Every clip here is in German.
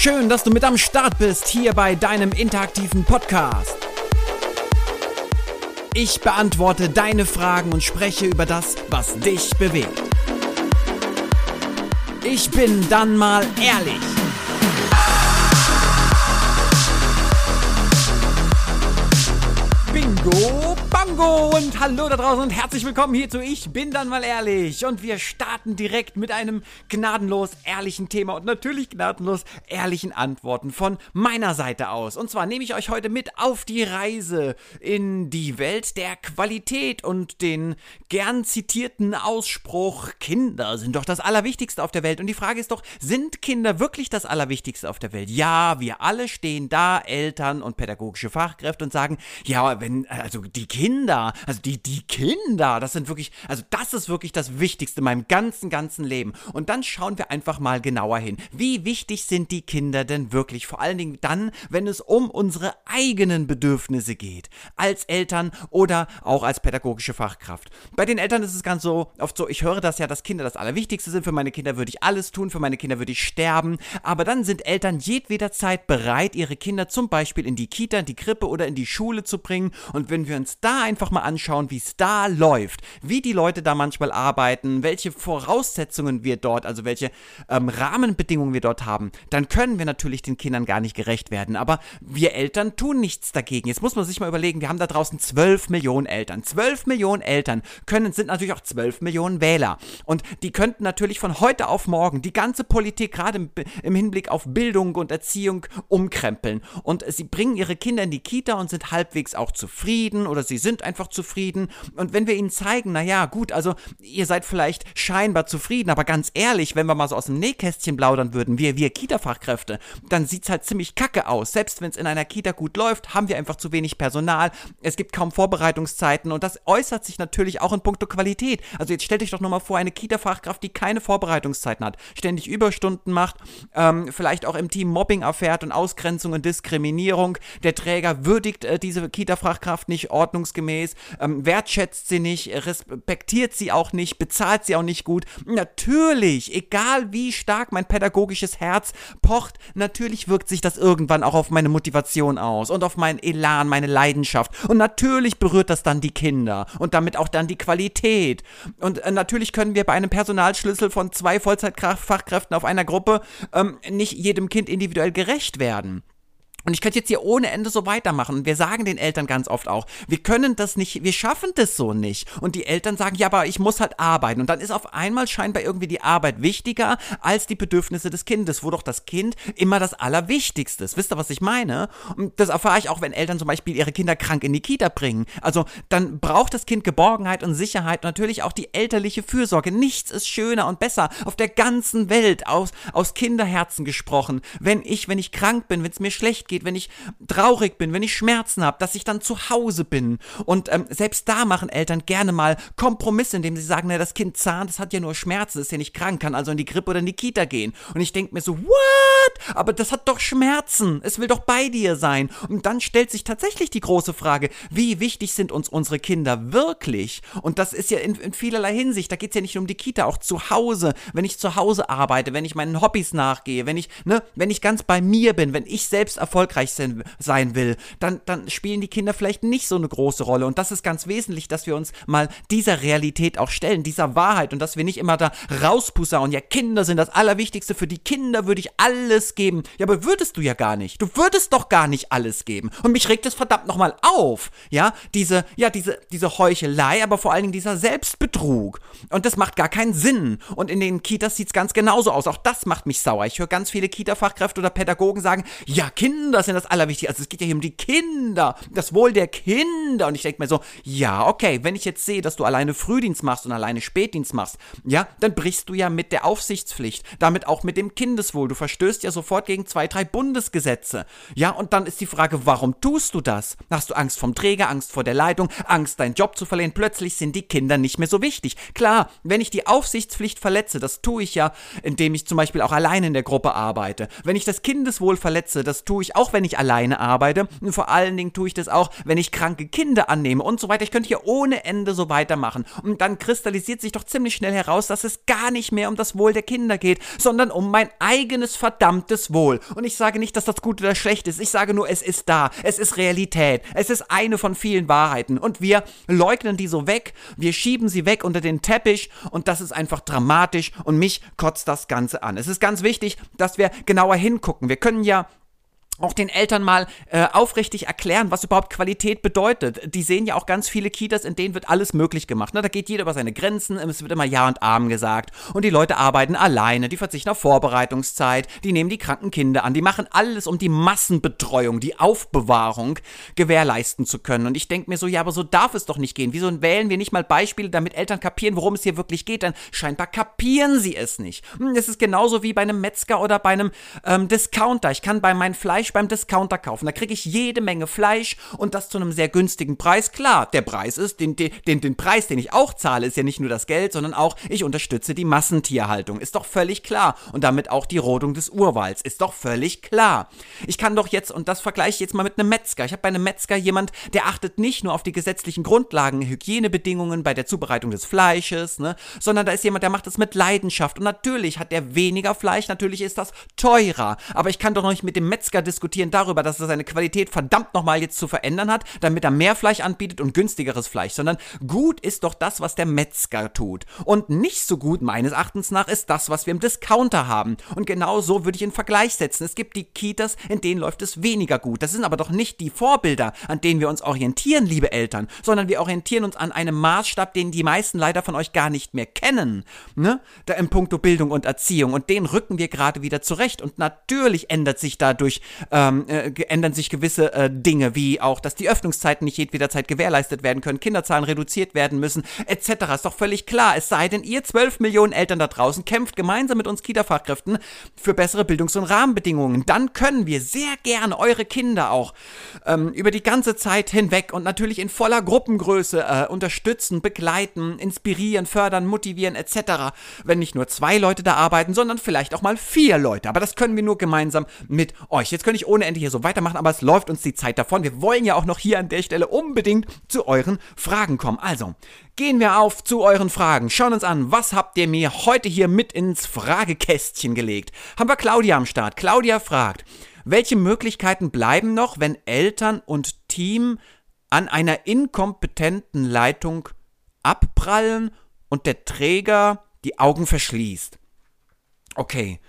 Schön, dass du mit am Start bist hier bei deinem interaktiven Podcast. Ich beantworte deine Fragen und spreche über das, was dich bewegt. Ich bin dann mal ehrlich. Bingo Bango und hallo da draußen und herzlich willkommen hier zu Ich bin dann mal ehrlich. Und wir starten direkt mit einem gnadenlos ehrlichen Thema und natürlich gnadenlos ehrlichen Antworten von meiner Seite aus. Und zwar nehme ich euch heute mit auf die Reise in die Welt der Qualität und den gern zitierten Ausspruch, Kinder sind doch das Allerwichtigste auf der Welt. Und die Frage ist doch, sind Kinder wirklich das Allerwichtigste auf der Welt? Ja, wir alle stehen da, Eltern und pädagogische Fachkräfte und sagen, ja, wenn, also die Kinder Kinder, also die, die Kinder, das sind wirklich, also das ist wirklich das Wichtigste in meinem ganzen, ganzen Leben. Und dann schauen wir einfach mal genauer hin. Wie wichtig sind die Kinder denn wirklich? Vor allen Dingen dann, wenn es um unsere eigenen Bedürfnisse geht. Als Eltern oder auch als pädagogische Fachkraft. Bei den Eltern ist es ganz so, oft so, ich höre das ja, dass Kinder das Allerwichtigste sind. Für meine Kinder würde ich alles tun, für meine Kinder würde ich sterben. Aber dann sind Eltern jedweder Zeit bereit, ihre Kinder zum Beispiel in die Kita, in die Krippe oder in die Schule zu bringen. Und wenn wir uns da einfach mal anschauen, wie es da läuft, wie die Leute da manchmal arbeiten, welche Voraussetzungen wir dort, also welche ähm, Rahmenbedingungen wir dort haben, dann können wir natürlich den Kindern gar nicht gerecht werden. Aber wir Eltern tun nichts dagegen. Jetzt muss man sich mal überlegen, wir haben da draußen 12 Millionen Eltern. 12 Millionen Eltern können, sind natürlich auch 12 Millionen Wähler. Und die könnten natürlich von heute auf morgen die ganze Politik, gerade im, im Hinblick auf Bildung und Erziehung, umkrempeln. Und sie bringen ihre Kinder in die Kita und sind halbwegs auch zufrieden oder sie sind einfach zufrieden. Und wenn wir ihnen zeigen, naja, gut, also ihr seid vielleicht scheinbar zufrieden, aber ganz ehrlich, wenn wir mal so aus dem Nähkästchen plaudern würden, wir, wir Kita-Fachkräfte, dann sieht es halt ziemlich kacke aus. Selbst wenn es in einer Kita gut läuft, haben wir einfach zu wenig Personal. Es gibt kaum Vorbereitungszeiten und das äußert sich natürlich auch in puncto Qualität. Also jetzt stellt euch doch nochmal vor, eine Kita-Fachkraft, die keine Vorbereitungszeiten hat, ständig Überstunden macht, ähm, vielleicht auch im Team Mobbing erfährt und Ausgrenzung und Diskriminierung. Der Träger würdigt äh, diese Kita-Fachkraft nicht ordnungsgemäß ordnungsgemäß, ähm, wertschätzt sie nicht, respektiert sie auch nicht, bezahlt sie auch nicht gut. Natürlich, egal wie stark mein pädagogisches Herz pocht, natürlich wirkt sich das irgendwann auch auf meine Motivation aus und auf meinen Elan, meine Leidenschaft. Und natürlich berührt das dann die Kinder und damit auch dann die Qualität. Und äh, natürlich können wir bei einem Personalschlüssel von zwei Vollzeitfachkräften auf einer Gruppe ähm, nicht jedem Kind individuell gerecht werden. Und ich könnte jetzt hier ohne Ende so weitermachen. Wir sagen den Eltern ganz oft auch, wir können das nicht, wir schaffen das so nicht. Und die Eltern sagen, ja, aber ich muss halt arbeiten. Und dann ist auf einmal scheinbar irgendwie die Arbeit wichtiger als die Bedürfnisse des Kindes, wo doch das Kind immer das Allerwichtigste ist. Wisst ihr, was ich meine? Und das erfahre ich auch, wenn Eltern zum Beispiel ihre Kinder krank in die Kita bringen. Also dann braucht das Kind Geborgenheit und Sicherheit und natürlich auch die elterliche Fürsorge. Nichts ist schöner und besser auf der ganzen Welt, aus, aus Kinderherzen gesprochen. Wenn ich, wenn ich krank bin, wenn es mir schlecht geht, wenn ich traurig bin, wenn ich Schmerzen habe, dass ich dann zu Hause bin. Und ähm, selbst da machen Eltern gerne mal Kompromisse, indem sie sagen, na, das Kind zahnt, das hat ja nur Schmerzen, ist ja nicht krank, kann also in die Krippe oder in die Kita gehen. Und ich denke mir so, what? Aber das hat doch Schmerzen. Es will doch bei dir sein. Und dann stellt sich tatsächlich die große Frage, wie wichtig sind uns unsere Kinder wirklich? Und das ist ja in, in vielerlei Hinsicht. Da geht es ja nicht nur um die Kita, auch zu Hause. Wenn ich zu Hause arbeite, wenn ich meinen Hobbys nachgehe, wenn ich, ne, wenn ich ganz bei mir bin, wenn ich selbst Erfolg erfolgreich sein, sein will, dann, dann spielen die Kinder vielleicht nicht so eine große Rolle. Und das ist ganz wesentlich, dass wir uns mal dieser Realität auch stellen, dieser Wahrheit und dass wir nicht immer da rausposaunen, ja, Kinder sind das Allerwichtigste, für die Kinder würde ich alles geben. Ja, aber würdest du ja gar nicht. Du würdest doch gar nicht alles geben. Und mich regt es verdammt nochmal auf, ja, diese, ja, diese, diese Heuchelei, aber vor allen Dingen dieser Selbstbetrug. Und das macht gar keinen Sinn. Und in den Kitas sieht es ganz genauso aus. Auch das macht mich sauer. Ich höre ganz viele Kita-Fachkräfte oder Pädagogen sagen, ja, Kinder ist ja das Allerwichtigste. Also es geht ja hier um die Kinder, das Wohl der Kinder. Und ich denke mir so, ja, okay, wenn ich jetzt sehe, dass du alleine Frühdienst machst und alleine Spätdienst machst, ja, dann brichst du ja mit der Aufsichtspflicht, damit auch mit dem Kindeswohl. Du verstößt ja sofort gegen zwei, drei Bundesgesetze. Ja, und dann ist die Frage, warum tust du das? Hast du Angst vom Träger, Angst vor der Leitung, Angst, deinen Job zu verlieren? Plötzlich sind die Kinder nicht mehr so wichtig. Klar, wenn ich die Aufsichtspflicht verletze, das tue ich ja, indem ich zum Beispiel auch alleine in der Gruppe arbeite. Wenn ich das Kindeswohl verletze, das tue ich auch, wenn ich alleine arbeite. Und vor allen Dingen tue ich das auch, wenn ich kranke Kinder annehme und so weiter. Ich könnte hier ohne Ende so weitermachen. Und dann kristallisiert sich doch ziemlich schnell heraus, dass es gar nicht mehr um das Wohl der Kinder geht, sondern um mein eigenes verdammtes Wohl. Und ich sage nicht, dass das gut oder schlecht ist. Ich sage nur, es ist da. Es ist Realität. Es ist eine von vielen Wahrheiten. Und wir leugnen die so weg. Wir schieben sie weg unter den Teppich. Und das ist einfach dramatisch. Und mich kotzt das Ganze an. Es ist ganz wichtig, dass wir genauer hingucken. Wir können ja auch den Eltern mal äh, aufrichtig erklären, was überhaupt Qualität bedeutet. Die sehen ja auch ganz viele Kitas, in denen wird alles möglich gemacht. Ne? Da geht jeder über seine Grenzen, es wird immer Ja und Arm gesagt. Und die Leute arbeiten alleine, die verzichten auf Vorbereitungszeit, die nehmen die kranken Kinder an, die machen alles, um die Massenbetreuung, die Aufbewahrung gewährleisten zu können. Und ich denke mir so, ja, aber so darf es doch nicht gehen. Wieso wählen wir nicht mal Beispiele, damit Eltern kapieren, worum es hier wirklich geht? Dann scheinbar kapieren sie es nicht. Hm, es ist genauso wie bei einem Metzger oder bei einem ähm, Discounter. Ich kann bei meinem Fleisch Fleisch beim Discounter kaufen. Da kriege ich jede Menge Fleisch und das zu einem sehr günstigen Preis. Klar, der Preis ist, den, den, den Preis, den ich auch zahle, ist ja nicht nur das Geld, sondern auch, ich unterstütze die Massentierhaltung. Ist doch völlig klar. Und damit auch die Rodung des Urwalds. Ist doch völlig klar. Ich kann doch jetzt, und das vergleiche ich jetzt mal mit einem Metzger. Ich habe bei einem Metzger jemand, der achtet nicht nur auf die gesetzlichen Grundlagen, Hygienebedingungen bei der Zubereitung des Fleisches, ne, sondern da ist jemand, der macht es mit Leidenschaft. Und natürlich hat der weniger Fleisch, natürlich ist das teurer. Aber ich kann doch noch nicht mit dem Metzger diskutieren diskutieren darüber, dass er seine Qualität verdammt nochmal jetzt zu verändern hat, damit er mehr Fleisch anbietet und günstigeres Fleisch, sondern gut ist doch das, was der Metzger tut. Und nicht so gut, meines Erachtens nach, ist das, was wir im Discounter haben. Und genau so würde ich in Vergleich setzen. Es gibt die Kitas, in denen läuft es weniger gut. Das sind aber doch nicht die Vorbilder, an denen wir uns orientieren, liebe Eltern, sondern wir orientieren uns an einem Maßstab, den die meisten leider von euch gar nicht mehr kennen. Ne? Da im Punkto Bildung und Erziehung. Und den rücken wir gerade wieder zurecht. Und natürlich ändert sich dadurch ähm, äh, ändern sich gewisse äh, Dinge, wie auch, dass die Öffnungszeiten nicht jederzeit gewährleistet werden können, Kinderzahlen reduziert werden müssen, etc. Ist doch völlig klar. Es sei denn, ihr 12 Millionen Eltern da draußen kämpft gemeinsam mit uns Kita-Fachkräften für bessere Bildungs- und Rahmenbedingungen. Dann können wir sehr gerne eure Kinder auch ähm, über die ganze Zeit hinweg und natürlich in voller Gruppengröße äh, unterstützen, begleiten, inspirieren, fördern, motivieren, etc. Wenn nicht nur zwei Leute da arbeiten, sondern vielleicht auch mal vier Leute. Aber das können wir nur gemeinsam mit euch. Jetzt könnte ich ohne Ende hier so weitermachen, aber es läuft uns die Zeit davon. Wir wollen ja auch noch hier an der Stelle unbedingt zu euren Fragen kommen. Also, gehen wir auf zu euren Fragen. Schauen uns an, was habt ihr mir heute hier mit ins Fragekästchen gelegt? Haben wir Claudia am Start. Claudia fragt, welche Möglichkeiten bleiben noch, wenn Eltern und Team an einer inkompetenten Leitung abprallen und der Träger die Augen verschließt? Okay,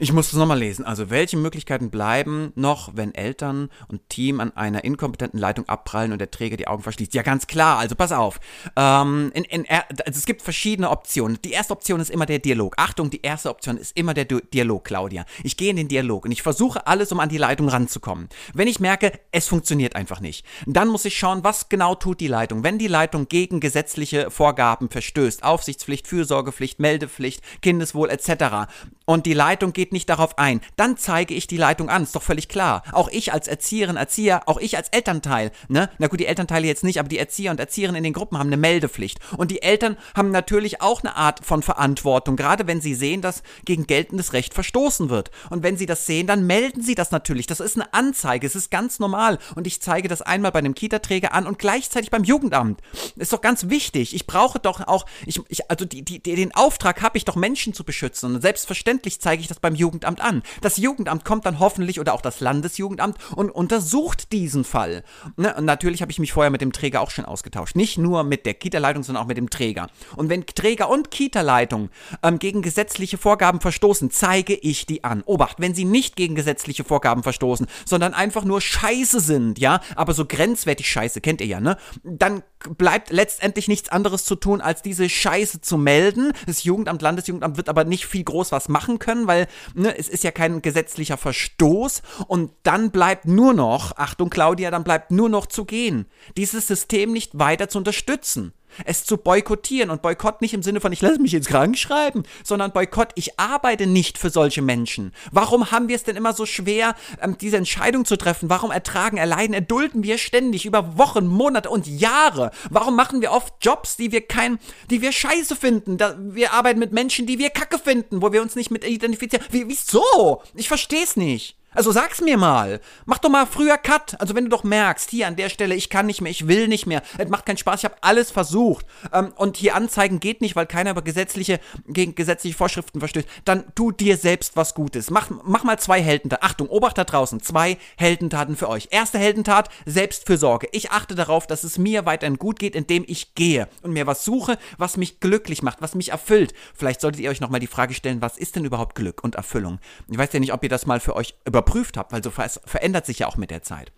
ich muss das nochmal lesen. Also, welche Möglichkeiten bleiben noch, wenn Eltern und Team an einer inkompetenten Leitung abprallen und der Träger die Augen verschließt? Ja, ganz klar. Also, pass auf. Ähm, in, in, also es gibt verschiedene Optionen. Die erste Option ist immer der Dialog. Achtung, die erste Option ist immer der du Dialog, Claudia. Ich gehe in den Dialog und ich versuche alles, um an die Leitung ranzukommen. Wenn ich merke, es funktioniert einfach nicht, dann muss ich schauen, was genau tut die Leitung. Wenn die Leitung gegen gesetzliche Vorgaben verstößt, Aufsichtspflicht, Fürsorgepflicht, Meldepflicht, Kindeswohl etc., und die Leitung geht nicht darauf ein, dann zeige ich die Leitung an, ist doch völlig klar. Auch ich als Erzieherin, Erzieher, auch ich als Elternteil, ne? Na gut, die Elternteile jetzt nicht, aber die Erzieher und Erzieherinnen in den Gruppen haben eine Meldepflicht. Und die Eltern haben natürlich auch eine Art von Verantwortung, gerade wenn sie sehen, dass gegen geltendes Recht verstoßen wird. Und wenn sie das sehen, dann melden sie das natürlich. Das ist eine Anzeige, es ist ganz normal. Und ich zeige das einmal bei einem Kita-Träger an und gleichzeitig beim Jugendamt. Ist doch ganz wichtig. Ich brauche doch auch, ich, ich also die, die, den Auftrag habe ich doch, Menschen zu beschützen. Und Selbstverständlich zeige ich das beim Jugendamt an. Das Jugendamt kommt dann hoffentlich oder auch das Landesjugendamt und untersucht diesen Fall. Ne? Und natürlich habe ich mich vorher mit dem Träger auch schon ausgetauscht. Nicht nur mit der Kita-Leitung, sondern auch mit dem Träger. Und wenn Träger und Kita-Leitung ähm, gegen gesetzliche Vorgaben verstoßen, zeige ich die an. Obacht, wenn sie nicht gegen gesetzliche Vorgaben verstoßen, sondern einfach nur scheiße sind, ja, aber so grenzwertig scheiße, kennt ihr ja, ne? Dann bleibt letztendlich nichts anderes zu tun, als diese Scheiße zu melden. Das Jugendamt, Landesjugendamt wird aber nicht viel groß was machen können, weil ne, es ist ja kein gesetzlicher Verstoß. Und dann bleibt nur noch, Achtung Claudia, dann bleibt nur noch zu gehen. Dieses System nicht weiter zu unterstützen es zu boykottieren und Boykott nicht im Sinne von ich lasse mich ins krank schreiben, sondern Boykott, ich arbeite nicht für solche Menschen. Warum haben wir es denn immer so schwer, ähm, diese Entscheidung zu treffen? Warum ertragen, erleiden, erdulden wir ständig über Wochen, Monate und Jahre? Warum machen wir oft Jobs, die wir kein, die wir scheiße finden? Wir arbeiten mit Menschen, die wir kacke finden, wo wir uns nicht mit identifizieren. Wie, wieso? Ich verstehe es nicht. Also sag's mir mal. Mach doch mal früher Cut. Also wenn du doch merkst, hier an der Stelle, ich kann nicht mehr, ich will nicht mehr, es macht keinen Spaß, ich habe alles versucht. Ähm, und hier anzeigen geht nicht, weil keiner über gesetzliche, gegen gesetzliche Vorschriften verstößt. Dann tu dir selbst was Gutes. Mach, mach mal zwei Heldentaten. Achtung, Obacht da draußen. Zwei Heldentaten für euch. Erste Heldentat, Selbstfürsorge. Ich achte darauf, dass es mir weiterhin gut geht, indem ich gehe und mir was suche, was mich glücklich macht, was mich erfüllt. Vielleicht solltet ihr euch nochmal die Frage stellen, was ist denn überhaupt Glück und Erfüllung? Ich weiß ja nicht, ob ihr das mal für euch über überprüft habt, weil so ver verändert sich ja auch mit der Zeit.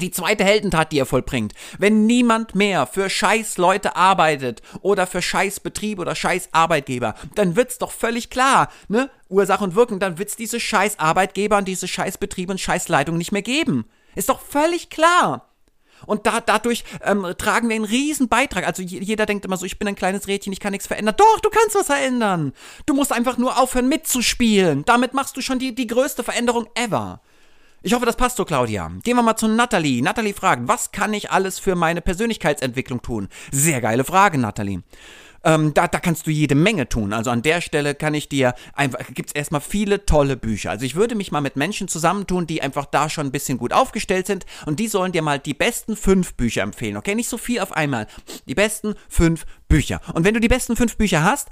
Die zweite Heldentat, die ihr vollbringt, wenn niemand mehr für scheiß Leute arbeitet oder für scheiß Betrieb oder scheiß Arbeitgeber, dann wird's doch völlig klar, ne? Ursache und Wirkung, dann wird's diese scheiß Arbeitgeber und diese scheiß Betriebe und scheiß Leitung nicht mehr geben. Ist doch völlig klar. Und da, dadurch ähm, tragen wir einen riesen Beitrag. Also jeder denkt immer so, ich bin ein kleines Rädchen, ich kann nichts verändern. Doch, du kannst was verändern. Du musst einfach nur aufhören mitzuspielen. Damit machst du schon die, die größte Veränderung ever. Ich hoffe, das passt so, Claudia. Gehen wir mal zu Natalie. Natalie fragt, was kann ich alles für meine Persönlichkeitsentwicklung tun? Sehr geile Frage, Natalie. Ähm, da, da kannst du jede Menge tun. Also an der Stelle kann ich dir einfach, gibt es erstmal viele tolle Bücher. Also ich würde mich mal mit Menschen zusammentun, die einfach da schon ein bisschen gut aufgestellt sind und die sollen dir mal die besten fünf Bücher empfehlen. Okay, nicht so viel auf einmal. Die besten fünf Bücher. Und wenn du die besten fünf Bücher hast,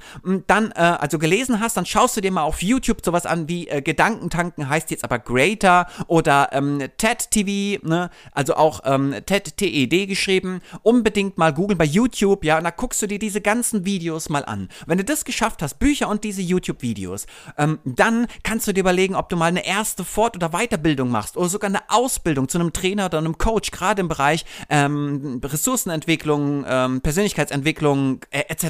dann, äh, also gelesen hast, dann schaust du dir mal auf YouTube sowas an wie äh, Gedankentanken heißt jetzt aber Greater oder ähm, TED TV, ne? Also auch ähm, TED TED geschrieben. Unbedingt mal googeln bei YouTube, ja, und da guckst du dir diese ganzen Videos mal an. Wenn du das geschafft hast, Bücher und diese YouTube-Videos, ähm, dann kannst du dir überlegen, ob du mal eine erste Fort- oder Weiterbildung machst oder sogar eine Ausbildung zu einem Trainer oder einem Coach, gerade im Bereich ähm, Ressourcenentwicklung, ähm, Persönlichkeitsentwicklung äh, etc.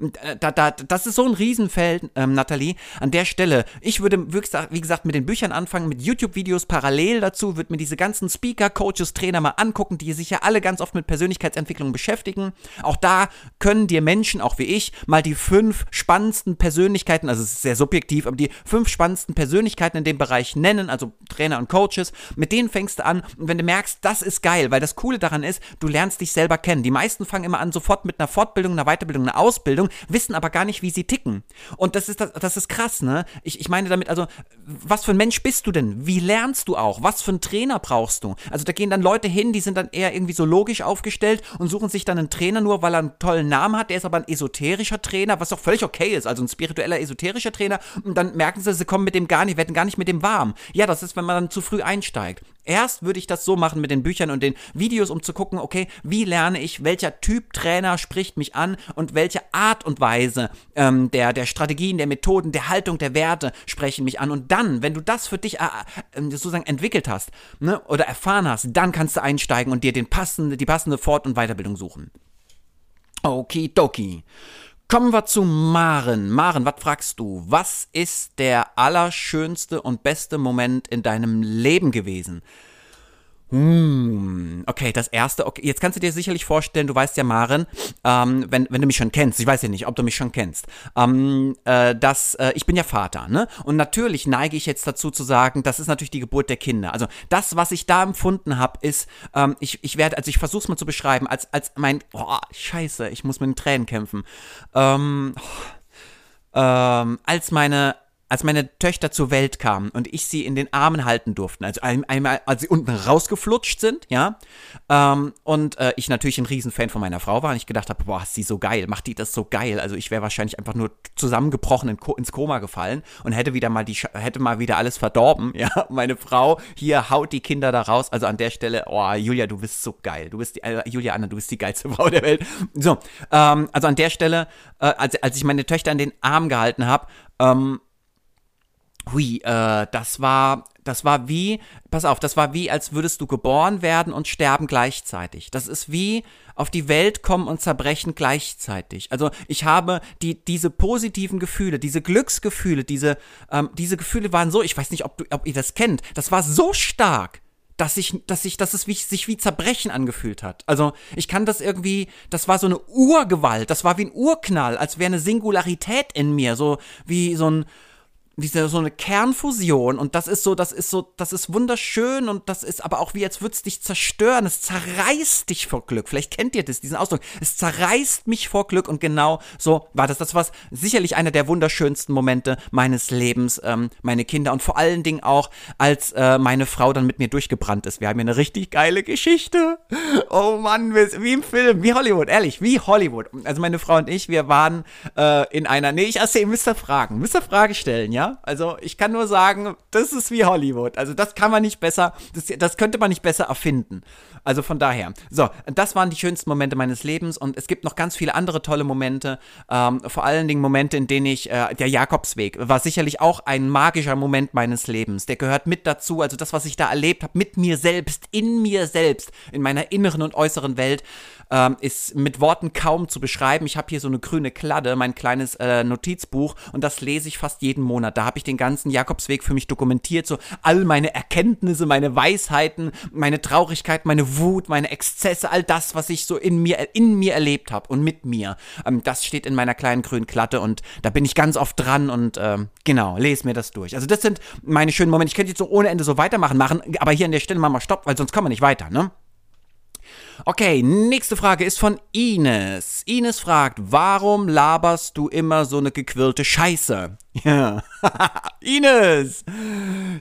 Äh, da, da, das ist so ein Riesenfeld, ähm, Nathalie. An der Stelle, ich würde, wie gesagt, mit den Büchern anfangen, mit YouTube-Videos parallel dazu, würde mir diese ganzen Speaker, Coaches, Trainer mal angucken, die sich ja alle ganz oft mit Persönlichkeitsentwicklung beschäftigen. Auch da können dir Menschen, auch wie ich, mal die fünf spannendsten Persönlichkeiten, also es ist sehr subjektiv, aber die fünf spannendsten Persönlichkeiten in dem Bereich nennen, also Trainer und Coaches. Mit denen fängst du an und wenn du merkst, das ist geil, weil das Coole daran ist, du lernst dich selber kennen. Die meisten fangen immer an sofort mit einer Fortbildung, einer Weiterbildung, einer Ausbildung, wissen aber gar nicht, wie sie ticken. Und das ist das, das ist krass, ne? Ich, ich meine damit, also, was für ein Mensch bist du denn? Wie lernst du auch? Was für einen Trainer brauchst du? Also da gehen dann Leute hin, die sind dann eher irgendwie so logisch aufgestellt und suchen sich dann einen Trainer nur, weil er einen tollen Namen hat, der ist aber ein esoterischer Trainer, was auch völlig okay ist, also ein spiritueller, esoterischer Trainer, und dann merken sie, sie kommen mit dem gar nicht, werden gar nicht mit dem warm. Ja, das ist, wenn man dann zu früh einsteigt. Erst würde ich das so machen mit den Büchern und den Videos, um zu gucken, okay, wie lerne ich, welcher Typ Trainer spricht mich an und welche Art und Weise ähm, der, der Strategien, der Methoden, der Haltung, der Werte sprechen mich an. Und dann, wenn du das für dich äh, äh, sozusagen entwickelt hast ne, oder erfahren hast, dann kannst du einsteigen und dir den passende, die passende Fort- und Weiterbildung suchen. Okidoki. Kommen wir zu Maren. Maren, was fragst du? Was ist der allerschönste und beste Moment in deinem Leben gewesen? Hm, okay, das erste, okay, jetzt kannst du dir sicherlich vorstellen, du weißt ja, Maren, ähm, wenn, wenn du mich schon kennst, ich weiß ja nicht, ob du mich schon kennst, ähm, äh, dass äh, ich bin ja Vater, ne? Und natürlich neige ich jetzt dazu zu sagen, das ist natürlich die Geburt der Kinder. Also das, was ich da empfunden habe, ist, ähm, ich, ich werde, also ich versuch's mal zu beschreiben, als, als mein, oh, scheiße, ich muss mit den Tränen kämpfen. Ähm, ähm, als meine als meine Töchter zur Welt kamen und ich sie in den Armen halten durften, also einmal, als sie unten rausgeflutscht sind, ja, ähm, und äh, ich natürlich ein Riesenfan von meiner Frau war und ich gedacht habe, boah, ist sie so geil, macht die das so geil, also ich wäre wahrscheinlich einfach nur zusammengebrochen in Ko ins Koma gefallen und hätte wieder mal die, hätte mal wieder alles verdorben, ja, meine Frau hier haut die Kinder da raus, also an der Stelle, oh, Julia, du bist so geil, du bist die, äh, Julia Anna, du bist die geilste Frau der Welt, so, ähm, also an der Stelle, äh, als, als ich meine Töchter in den Arm gehalten habe, ähm, Hui, äh, das war, das war wie, pass auf, das war wie, als würdest du geboren werden und sterben gleichzeitig. Das ist wie auf die Welt kommen und zerbrechen gleichzeitig. Also ich habe die, diese positiven Gefühle, diese Glücksgefühle, diese, ähm, diese Gefühle waren so, ich weiß nicht, ob, du, ob ihr das kennt, das war so stark, dass ich, dass ich, dass es wie, sich wie Zerbrechen angefühlt hat. Also ich kann das irgendwie, das war so eine Urgewalt, das war wie ein Urknall, als wäre eine Singularität in mir, so wie so ein, diese so eine Kernfusion und das ist so, das ist so, das ist wunderschön und das ist aber auch wie jetzt wird's dich zerstören. Es zerreißt dich vor Glück. Vielleicht kennt ihr das, diesen Ausdruck. Es zerreißt mich vor Glück und genau so war das. Das war sicherlich einer der wunderschönsten Momente meines Lebens. Ähm, meine Kinder und vor allen Dingen auch, als äh, meine Frau dann mit mir durchgebrannt ist. Wir haben ja eine richtig geile Geschichte. Oh Mann, wie im Film, wie Hollywood, ehrlich, wie Hollywood. Also meine Frau und ich, wir waren äh, in einer, nee, ich erzähle, müsst ihr fragen, müsst ihr Frage stellen, ja? Also ich kann nur sagen, das ist wie Hollywood. Also das kann man nicht besser, das, das könnte man nicht besser erfinden. Also von daher. So, das waren die schönsten Momente meines Lebens und es gibt noch ganz viele andere tolle Momente. Ähm, vor allen Dingen Momente, in denen ich, äh, der Jakobsweg war sicherlich auch ein magischer Moment meines Lebens. Der gehört mit dazu. Also das, was ich da erlebt habe, mit mir selbst, in mir selbst, in meiner inneren und äußeren Welt ähm, ist mit Worten kaum zu beschreiben. Ich habe hier so eine grüne Kladde, mein kleines äh, Notizbuch und das lese ich fast jeden Monat. Da habe ich den ganzen Jakobsweg für mich dokumentiert, so all meine Erkenntnisse, meine Weisheiten, meine Traurigkeit, meine Wut, meine Exzesse, all das, was ich so in mir in mir erlebt habe und mit mir. Ähm, das steht in meiner kleinen grünen Klatte und da bin ich ganz oft dran und ähm, genau, lese mir das durch. Also das sind meine schönen Momente. Ich könnte jetzt so ohne Ende so weitermachen, machen, aber hier an der Stelle machen wir Stopp, weil sonst kommen wir nicht weiter, ne? Okay, nächste Frage ist von Ines. Ines fragt, warum laberst du immer so eine gequirlte Scheiße? Ja. Ines!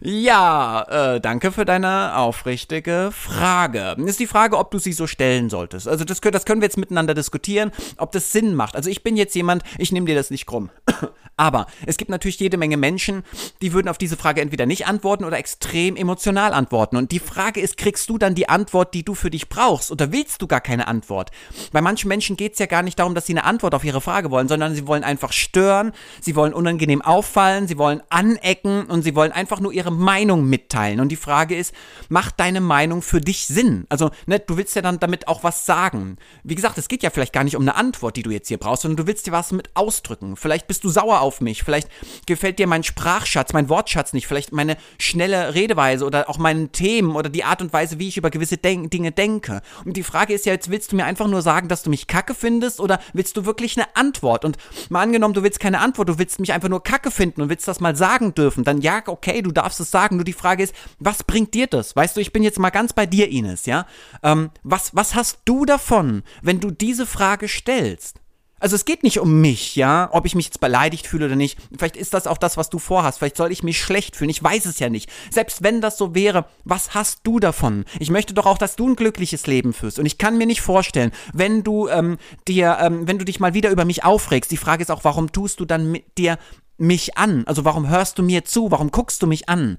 Ja, äh, danke für deine aufrichtige Frage. Ist die Frage, ob du sie so stellen solltest. Also das, das können wir jetzt miteinander diskutieren, ob das Sinn macht. Also ich bin jetzt jemand, ich nehme dir das nicht krumm. Aber es gibt natürlich jede Menge Menschen, die würden auf diese Frage entweder nicht antworten oder extrem emotional antworten. Und die Frage ist, kriegst du dann die Antwort, die du für dich brauchst? Oder willst du gar keine Antwort? Bei manchen Menschen geht es ja gar nicht darum, dass sie eine Antwort auf ihre Frage wollen, sondern sie wollen einfach stören, sie wollen unangenehm auffallen, sie wollen anecken und sie wollen einfach nur ihre Meinung mitteilen. Und die Frage ist, macht deine Meinung für dich Sinn? Also, ne, du willst ja dann damit auch was sagen. Wie gesagt, es geht ja vielleicht gar nicht um eine Antwort, die du jetzt hier brauchst, sondern du willst dir was mit ausdrücken. Vielleicht bist du sauer auf mich. Vielleicht gefällt dir mein Sprachschatz, mein Wortschatz nicht. Vielleicht meine schnelle Redeweise oder auch meine Themen oder die Art und Weise, wie ich über gewisse Den Dinge denke. Und die Frage ist ja jetzt, willst du mir einfach nur sagen, dass du mich kacke findest oder willst du wirklich eine Antwort? Und mal angenommen, du willst keine Antwort, du willst mich einfach nur kacke finden und willst das mal sagen dürfen, dann ja, okay, du darfst es sagen. Nur die Frage ist, was bringt dir das? Weißt du, ich bin jetzt mal ganz bei dir, Ines, ja? Ähm, was, was hast du davon, wenn du diese Frage stellst? Also es geht nicht um mich, ja, ob ich mich jetzt beleidigt fühle oder nicht. Vielleicht ist das auch das, was du vorhast. Vielleicht soll ich mich schlecht fühlen. Ich weiß es ja nicht. Selbst wenn das so wäre, was hast du davon? Ich möchte doch auch, dass du ein glückliches Leben führst. Und ich kann mir nicht vorstellen, wenn du ähm, dir, ähm, wenn du dich mal wieder über mich aufregst. Die Frage ist auch, warum tust du dann mit dir mich an? Also warum hörst du mir zu? Warum guckst du mich an?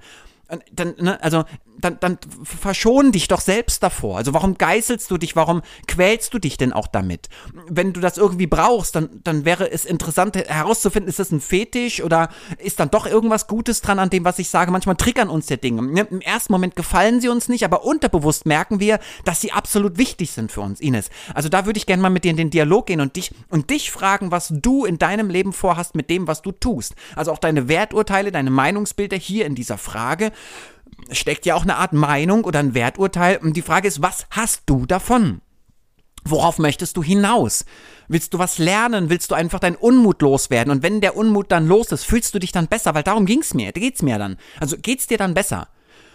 dann, ne, also dann, dann verschon dich doch selbst davor. Also warum geißelst du dich? Warum quälst du dich denn auch damit? Wenn du das irgendwie brauchst, dann, dann wäre es interessant herauszufinden, ist das ein Fetisch oder ist dann doch irgendwas Gutes dran an dem, was ich sage? Manchmal triggern uns ja Dinge. Ne, Im ersten Moment gefallen sie uns nicht, aber unterbewusst merken wir, dass sie absolut wichtig sind für uns, Ines. Also da würde ich gerne mal mit dir in den Dialog gehen und dich, und dich fragen, was du in deinem Leben vorhast mit dem, was du tust. Also auch deine Werturteile, deine Meinungsbilder hier in dieser Frage steckt ja auch eine Art Meinung oder ein Werturteil. Und die Frage ist, was hast du davon? Worauf möchtest du hinaus? Willst du was lernen? Willst du einfach deinen Unmut loswerden? Und wenn der Unmut dann los ist, fühlst du dich dann besser? Weil darum ging's mir. Da geht's mir dann. Also geht's dir dann besser?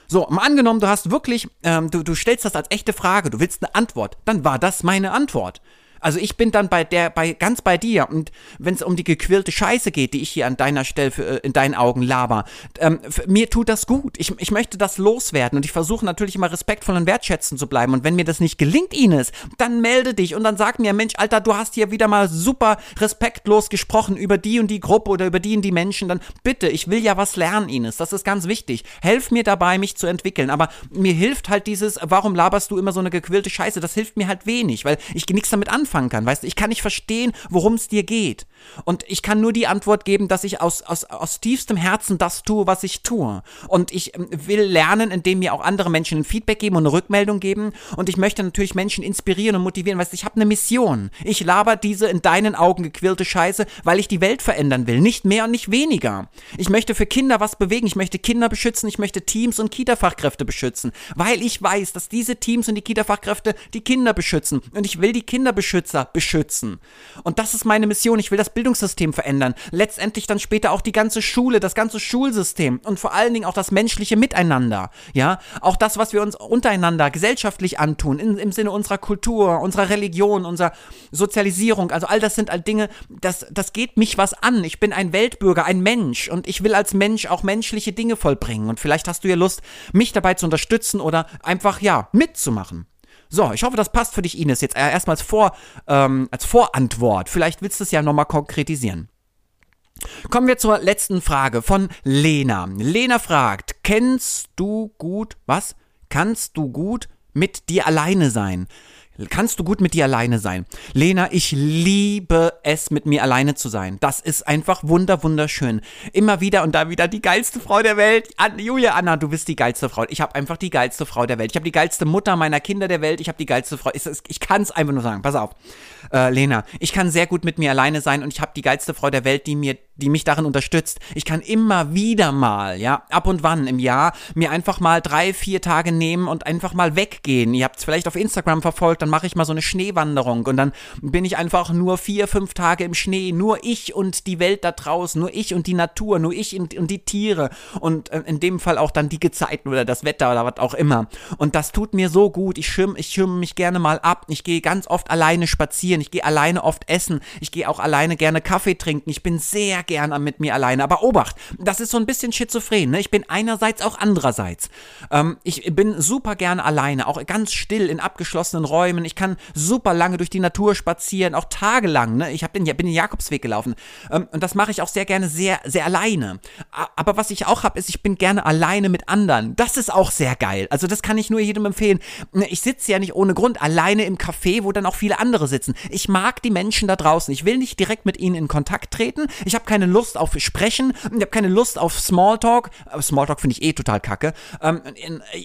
So, mal angenommen, du hast wirklich, ähm, du, du stellst das als echte Frage, du willst eine Antwort, dann war das meine Antwort. Also ich bin dann bei der, bei ganz bei dir. Und wenn es um die gequirlte Scheiße geht, die ich hier an deiner Stelle für, äh, in deinen Augen laber, ähm, mir tut das gut. Ich, ich möchte das loswerden und ich versuche natürlich immer respektvoll und wertschätzend zu bleiben. Und wenn mir das nicht gelingt, Ines, dann melde dich und dann sag mir, Mensch, Alter, du hast hier wieder mal super respektlos gesprochen über die und die Gruppe oder über die und die Menschen. Dann bitte, ich will ja was lernen, Ines. Das ist ganz wichtig. Helf mir dabei, mich zu entwickeln. Aber mir hilft halt dieses, warum laberst du immer so eine gequirlte Scheiße? Das hilft mir halt wenig, weil ich nichts damit anfangen anfangen kann. Weißt du, ich kann nicht verstehen, worum es dir geht. Und ich kann nur die Antwort geben, dass ich aus, aus, aus tiefstem Herzen das tue, was ich tue. Und ich ähm, will lernen, indem mir auch andere Menschen ein Feedback geben und eine Rückmeldung geben. Und ich möchte natürlich Menschen inspirieren und motivieren. Weißt ich habe eine Mission. Ich laber diese in deinen Augen gequirlte Scheiße, weil ich die Welt verändern will. Nicht mehr und nicht weniger. Ich möchte für Kinder was bewegen. Ich möchte Kinder beschützen. Ich möchte Teams und Kita-Fachkräfte beschützen. Weil ich weiß, dass diese Teams und die Kita-Fachkräfte die Kinder beschützen. Und ich will die Kinder beschützen Naturbeschützer beschützen. Und das ist meine Mission. Ich will das Bildungssystem verändern. Letztendlich dann später auch die ganze Schule, das ganze Schulsystem und vor allen Dingen auch das menschliche Miteinander. Ja, auch das, was wir uns untereinander gesellschaftlich antun, in, im Sinne unserer Kultur, unserer Religion, unserer Sozialisierung. Also all das sind all Dinge, das, das geht mich was an. Ich bin ein Weltbürger, ein Mensch und ich will als Mensch auch menschliche Dinge vollbringen. Und vielleicht hast du ja Lust, mich dabei zu unterstützen oder einfach, ja, mitzumachen. So, ich hoffe, das passt für dich, Ines. Jetzt erstmal als, Vor, ähm, als Vorantwort. Vielleicht willst du es ja nochmal konkretisieren. Kommen wir zur letzten Frage von Lena. Lena fragt, kennst du gut, was? Kannst du gut mit dir alleine sein? Kannst du gut mit dir alleine sein? Lena, ich liebe es, mit mir alleine zu sein. Das ist einfach wunder, wunderschön. Immer wieder und da wieder die geilste Frau der Welt. An, Julia, Anna, du bist die geilste Frau. Ich habe einfach die geilste Frau der Welt. Ich habe die geilste Mutter meiner Kinder der Welt. Ich habe die geilste Frau. Ich, ich kann es einfach nur sagen. Pass auf äh, Lena, ich kann sehr gut mit mir alleine sein und ich habe die geilste Frau der Welt, die mir, die mich darin unterstützt. Ich kann immer wieder mal, ja, ab und wann im Jahr mir einfach mal drei, vier Tage nehmen und einfach mal weggehen. Ihr habt es vielleicht auf Instagram verfolgt, dann mache ich mal so eine Schneewanderung und dann bin ich einfach nur vier, fünf Tage im Schnee, nur ich und die Welt da draußen, nur ich und die Natur, nur ich und, die Tiere und äh, in dem Fall auch dann die Gezeiten oder das Wetter oder was auch immer. Und das tut mir so gut. Ich schirme ich schirm mich gerne mal ab. Ich gehe ganz oft alleine spazieren. Ich gehe alleine oft essen. Ich gehe auch alleine gerne Kaffee trinken. Ich bin sehr gern mit mir alleine. Aber Obacht, das ist so ein bisschen schizophren. Ne? Ich bin einerseits auch andererseits. Ähm, ich bin super gerne alleine, auch ganz still in abgeschlossenen Räumen. Ich kann super lange durch die Natur spazieren, auch tagelang. Ne? Ich den, bin den Jakobsweg gelaufen. Ähm, und das mache ich auch sehr gerne sehr, sehr alleine. Aber was ich auch habe, ist, ich bin gerne alleine mit anderen. Das ist auch sehr geil. Also das kann ich nur jedem empfehlen. Ich sitze ja nicht ohne Grund alleine im Café, wo dann auch viele andere sitzen. Ich mag die Menschen da draußen. Ich will nicht direkt mit ihnen in Kontakt treten. Ich habe keine Lust auf Sprechen. Ich habe keine Lust auf Smalltalk. Smalltalk finde ich eh total kacke. Ähm,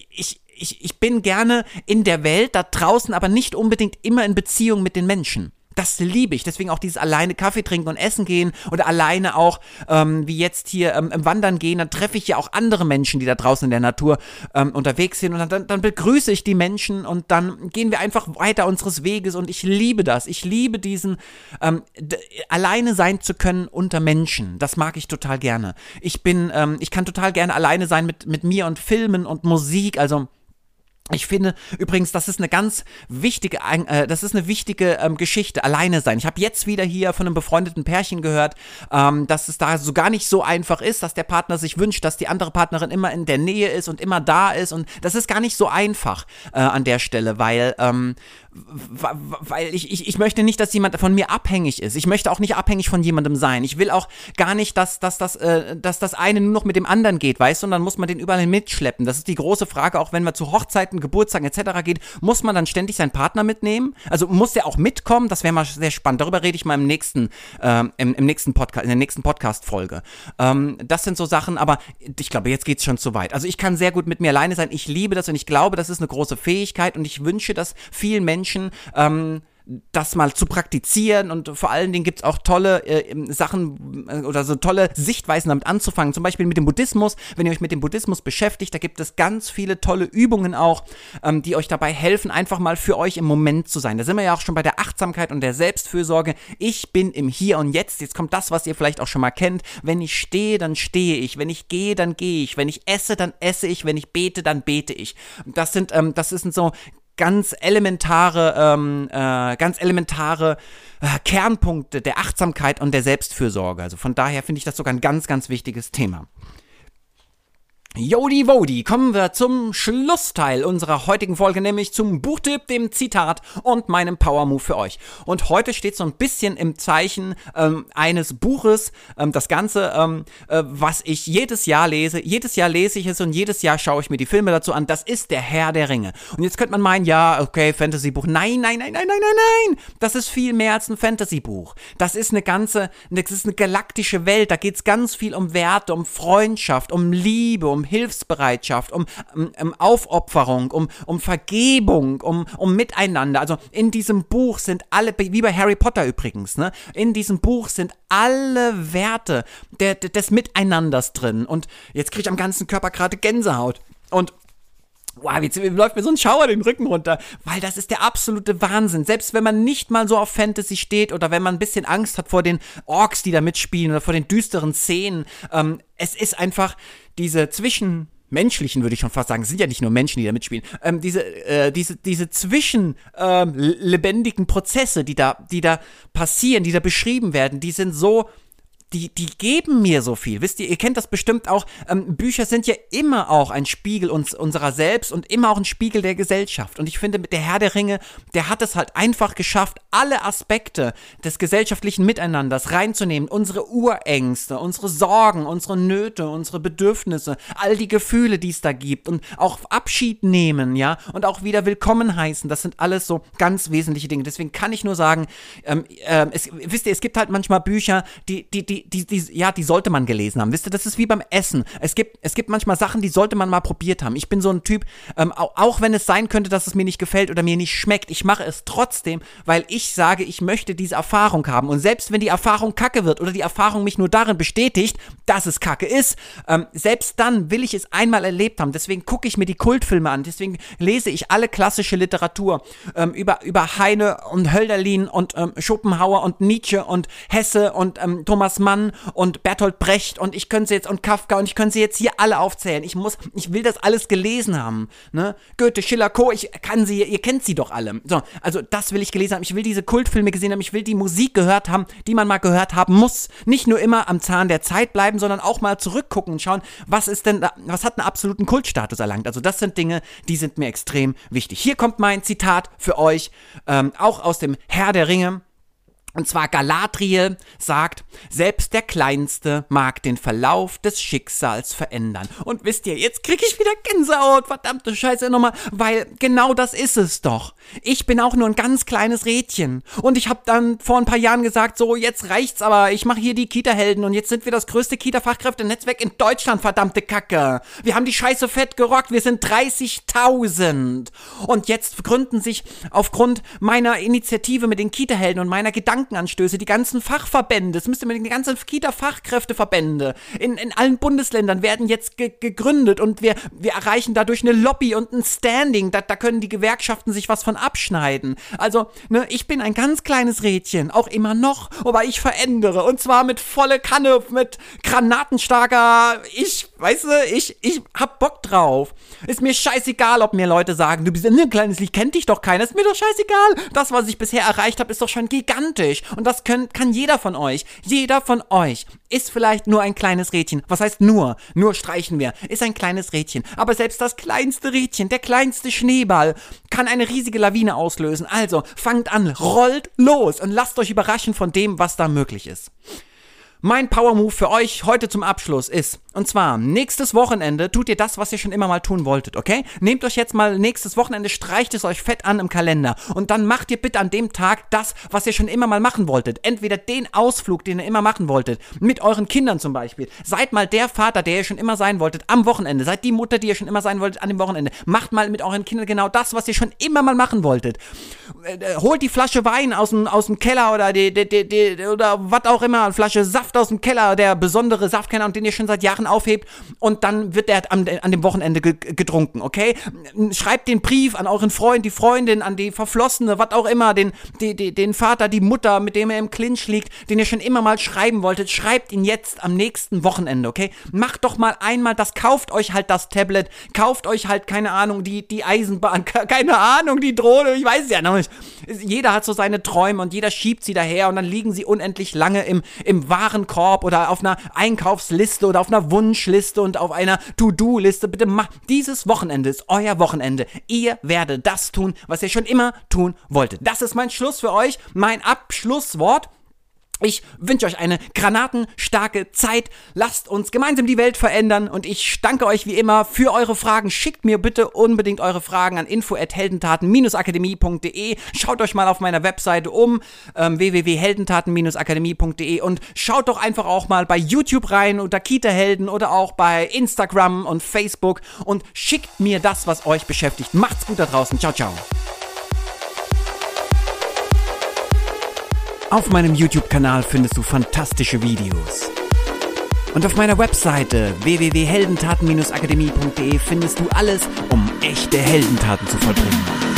ich, ich, ich bin gerne in der Welt da draußen, aber nicht unbedingt immer in Beziehung mit den Menschen. Das liebe ich. Deswegen auch dieses alleine Kaffee trinken und essen gehen oder alleine auch, ähm, wie jetzt hier ähm, im Wandern gehen. Dann treffe ich ja auch andere Menschen, die da draußen in der Natur ähm, unterwegs sind. Und dann, dann begrüße ich die Menschen und dann gehen wir einfach weiter unseres Weges. Und ich liebe das. Ich liebe diesen, ähm, alleine sein zu können unter Menschen. Das mag ich total gerne. Ich bin, ähm, ich kann total gerne alleine sein mit, mit mir und Filmen und Musik. Also, ich finde übrigens, das ist eine ganz wichtige, äh, das ist eine wichtige ähm, Geschichte, alleine sein. Ich habe jetzt wieder hier von einem befreundeten Pärchen gehört, ähm, dass es da so gar nicht so einfach ist, dass der Partner sich wünscht, dass die andere Partnerin immer in der Nähe ist und immer da ist. Und das ist gar nicht so einfach äh, an der Stelle, weil, ähm, weil ich, ich, ich möchte nicht, dass jemand von mir abhängig ist. Ich möchte auch nicht abhängig von jemandem sein. Ich will auch gar nicht, dass, dass, dass, äh, dass das eine nur noch mit dem anderen geht, weißt du, und dann muss man den überall mitschleppen. Das ist die große Frage, auch wenn man zu Hochzeiten, Geburtstagen etc. geht, muss man dann ständig seinen Partner mitnehmen? Also muss der auch mitkommen? Das wäre mal sehr spannend. Darüber rede ich mal im nächsten, äh, im, im nächsten Podcast, in der nächsten Podcast-Folge. Ähm, das sind so Sachen, aber ich glaube, jetzt geht's schon zu weit. Also ich kann sehr gut mit mir alleine sein. Ich liebe das und ich glaube, das ist eine große Fähigkeit und ich wünsche das vielen Menschen, Menschen ähm, das mal zu praktizieren und vor allen Dingen gibt es auch tolle äh, Sachen äh, oder so tolle Sichtweisen damit anzufangen. Zum Beispiel mit dem Buddhismus. Wenn ihr euch mit dem Buddhismus beschäftigt, da gibt es ganz viele tolle Übungen auch, ähm, die euch dabei helfen, einfach mal für euch im Moment zu sein. Da sind wir ja auch schon bei der Achtsamkeit und der Selbstfürsorge. Ich bin im Hier und Jetzt. Jetzt kommt das, was ihr vielleicht auch schon mal kennt. Wenn ich stehe, dann stehe ich. Wenn ich gehe, dann gehe ich. Wenn ich esse, dann esse ich. Wenn ich bete, dann bete ich. Das sind, ähm, das sind so ganz elementare, ähm, äh, ganz elementare äh, Kernpunkte der Achtsamkeit und der Selbstfürsorge. Also von daher finde ich das sogar ein ganz, ganz wichtiges Thema. Jodi Wodi, kommen wir zum Schlussteil unserer heutigen Folge, nämlich zum Buchtipp, dem Zitat und meinem Power Move für euch. Und heute steht so ein bisschen im Zeichen ähm, eines Buches, ähm, das Ganze, ähm, äh, was ich jedes Jahr lese. Jedes Jahr lese ich es und jedes Jahr schaue ich mir die Filme dazu an. Das ist der Herr der Ringe. Und jetzt könnte man meinen, ja, okay, Fantasy-Buch. Nein, nein, nein, nein, nein, nein, nein. Das ist viel mehr als ein Fantasy-Buch. Das ist eine ganze, das ist eine galaktische Welt. Da geht es ganz viel um Werte, um Freundschaft, um Liebe, um um Hilfsbereitschaft, um, um, um Aufopferung, um, um Vergebung, um, um Miteinander. Also in diesem Buch sind alle, wie bei Harry Potter übrigens, ne? In diesem Buch sind alle Werte der, des Miteinanders drin. Und jetzt kriege ich am ganzen Körper gerade Gänsehaut. Und Wow, jetzt läuft mir so ein Schauer den Rücken runter, weil das ist der absolute Wahnsinn. Selbst wenn man nicht mal so auf Fantasy steht oder wenn man ein bisschen Angst hat vor den Orks, die da mitspielen oder vor den düsteren Szenen, ähm, es ist einfach diese zwischen menschlichen, würde ich schon fast sagen, sind ja nicht nur Menschen, die da mitspielen, ähm, diese, äh, diese, diese zwischen ähm, Prozesse, die da, die da passieren, die da beschrieben werden, die sind so die, die geben mir so viel. Wisst ihr, ihr kennt das bestimmt auch. Ähm, Bücher sind ja immer auch ein Spiegel uns, unserer selbst und immer auch ein Spiegel der Gesellschaft. Und ich finde, der Herr der Ringe, der hat es halt einfach geschafft, alle Aspekte des gesellschaftlichen Miteinanders reinzunehmen. Unsere Urängste, unsere Sorgen, unsere Nöte, unsere Bedürfnisse, all die Gefühle, die es da gibt und auch Abschied nehmen, ja, und auch wieder willkommen heißen. Das sind alles so ganz wesentliche Dinge. Deswegen kann ich nur sagen, ähm, ähm, es, wisst ihr, es gibt halt manchmal Bücher, die, die, die die, die, ja, die sollte man gelesen haben. Wisst ihr, das ist wie beim Essen. Es gibt, es gibt manchmal Sachen, die sollte man mal probiert haben. Ich bin so ein Typ, ähm, auch, auch wenn es sein könnte, dass es mir nicht gefällt oder mir nicht schmeckt, ich mache es trotzdem, weil ich sage, ich möchte diese Erfahrung haben. Und selbst wenn die Erfahrung kacke wird oder die Erfahrung mich nur darin bestätigt, dass es kacke ist, ähm, selbst dann will ich es einmal erlebt haben. Deswegen gucke ich mir die Kultfilme an. Deswegen lese ich alle klassische Literatur ähm, über, über Heine und Hölderlin und ähm, Schopenhauer und Nietzsche und Hesse und ähm, Thomas Mann Mann und Bertolt Brecht und ich könnte sie jetzt und Kafka und ich könnte sie jetzt hier alle aufzählen. Ich muss, ich will das alles gelesen haben. Ne? Goethe, Schiller, Co. Ich kann sie, ihr kennt sie doch alle. So, also das will ich gelesen haben. Ich will diese Kultfilme gesehen haben. Ich will die Musik gehört haben, die man mal gehört haben muss. Nicht nur immer am Zahn der Zeit bleiben, sondern auch mal zurückgucken und schauen, was ist denn, was hat einen absoluten Kultstatus erlangt. Also das sind Dinge, die sind mir extrem wichtig. Hier kommt mein Zitat für euch, ähm, auch aus dem Herr der Ringe. Und zwar Galadriel sagt, selbst der Kleinste mag den Verlauf des Schicksals verändern. Und wisst ihr, jetzt krieg ich wieder Gänsehaut, verdammte Scheiße nochmal, weil genau das ist es doch. Ich bin auch nur ein ganz kleines Rädchen. Und ich habe dann vor ein paar Jahren gesagt, so, jetzt reicht's aber, ich mache hier die Kita-Helden und jetzt sind wir das größte Kita-Fachkräftenetzwerk in Deutschland, verdammte Kacke. Wir haben die Scheiße fett gerockt, wir sind 30.000. Und jetzt gründen sich aufgrund meiner Initiative mit den Kita-Helden und meiner Gedanken Gedankenanstöße, die ganzen Fachverbände, es müsste man die ganzen Kita-Fachkräfteverbände in, in allen Bundesländern werden jetzt ge gegründet und wir, wir erreichen dadurch eine Lobby und ein Standing. Da, da können die Gewerkschaften sich was von abschneiden. Also, ne, ich bin ein ganz kleines Rädchen, auch immer noch, aber ich verändere. Und zwar mit volle Kanne, mit granatenstarker, ich, weißt du, ich, ich hab Bock drauf. Ist mir scheißegal, ob mir Leute sagen, du bist ein kleines Lied, kennt dich doch keiner. Ist mir doch scheißegal. Das, was ich bisher erreicht habe, ist doch schon gigantisch euch. Und das können, kann jeder von euch. Jeder von euch ist vielleicht nur ein kleines Rädchen. Was heißt nur? Nur streichen wir. Ist ein kleines Rädchen. Aber selbst das kleinste Rädchen, der kleinste Schneeball, kann eine riesige Lawine auslösen. Also fangt an, rollt los und lasst euch überraschen von dem, was da möglich ist. Mein Power Move für euch heute zum Abschluss ist, und zwar, nächstes Wochenende tut ihr das, was ihr schon immer mal tun wolltet, okay? Nehmt euch jetzt mal nächstes Wochenende, streicht es euch fett an im Kalender und dann macht ihr bitte an dem Tag das, was ihr schon immer mal machen wolltet. Entweder den Ausflug, den ihr immer machen wolltet, mit euren Kindern zum Beispiel. Seid mal der Vater, der ihr schon immer sein wolltet, am Wochenende. Seid die Mutter, die ihr schon immer sein wolltet, an dem Wochenende. Macht mal mit euren Kindern genau das, was ihr schon immer mal machen wolltet. Äh, äh, holt die Flasche Wein aus dem, aus dem Keller oder die, die, die, die oder was auch immer, eine Flasche Saft aus dem Keller, der besondere Saftkenner den ihr schon seit Jahren Sachen aufhebt und dann wird der an, an dem Wochenende ge getrunken, okay? Schreibt den Brief an euren Freund, die Freundin, an die Verflossene, was auch immer, den, die, die, den Vater, die Mutter, mit dem er im Clinch liegt, den ihr schon immer mal schreiben wolltet, schreibt ihn jetzt am nächsten Wochenende, okay? Macht doch mal einmal das, kauft euch halt das Tablet, kauft euch halt, keine Ahnung, die, die Eisenbahn, keine Ahnung, die Drohne, ich weiß ja noch nicht. Jeder hat so seine Träume und jeder schiebt sie daher und dann liegen sie unendlich lange im, im Warenkorb oder auf einer Einkaufsliste oder auf einer Wunschliste und auf einer To-Do-Liste. Bitte macht dieses Wochenende ist euer Wochenende. Ihr werdet das tun, was ihr schon immer tun wolltet. Das ist mein Schluss für euch, mein Abschlusswort. Ich wünsche euch eine granatenstarke Zeit. Lasst uns gemeinsam die Welt verändern und ich danke euch wie immer für eure Fragen. Schickt mir bitte unbedingt eure Fragen an info@heldentaten-akademie.de. Schaut euch mal auf meiner Webseite um ähm, www.heldentaten-akademie.de und schaut doch einfach auch mal bei YouTube rein unter Kita Helden oder auch bei Instagram und Facebook und schickt mir das, was euch beschäftigt. Macht's gut da draußen. Ciao ciao. Auf meinem YouTube-Kanal findest du fantastische Videos. Und auf meiner Webseite www.heldentaten-akademie.de findest du alles, um echte Heldentaten zu vollbringen.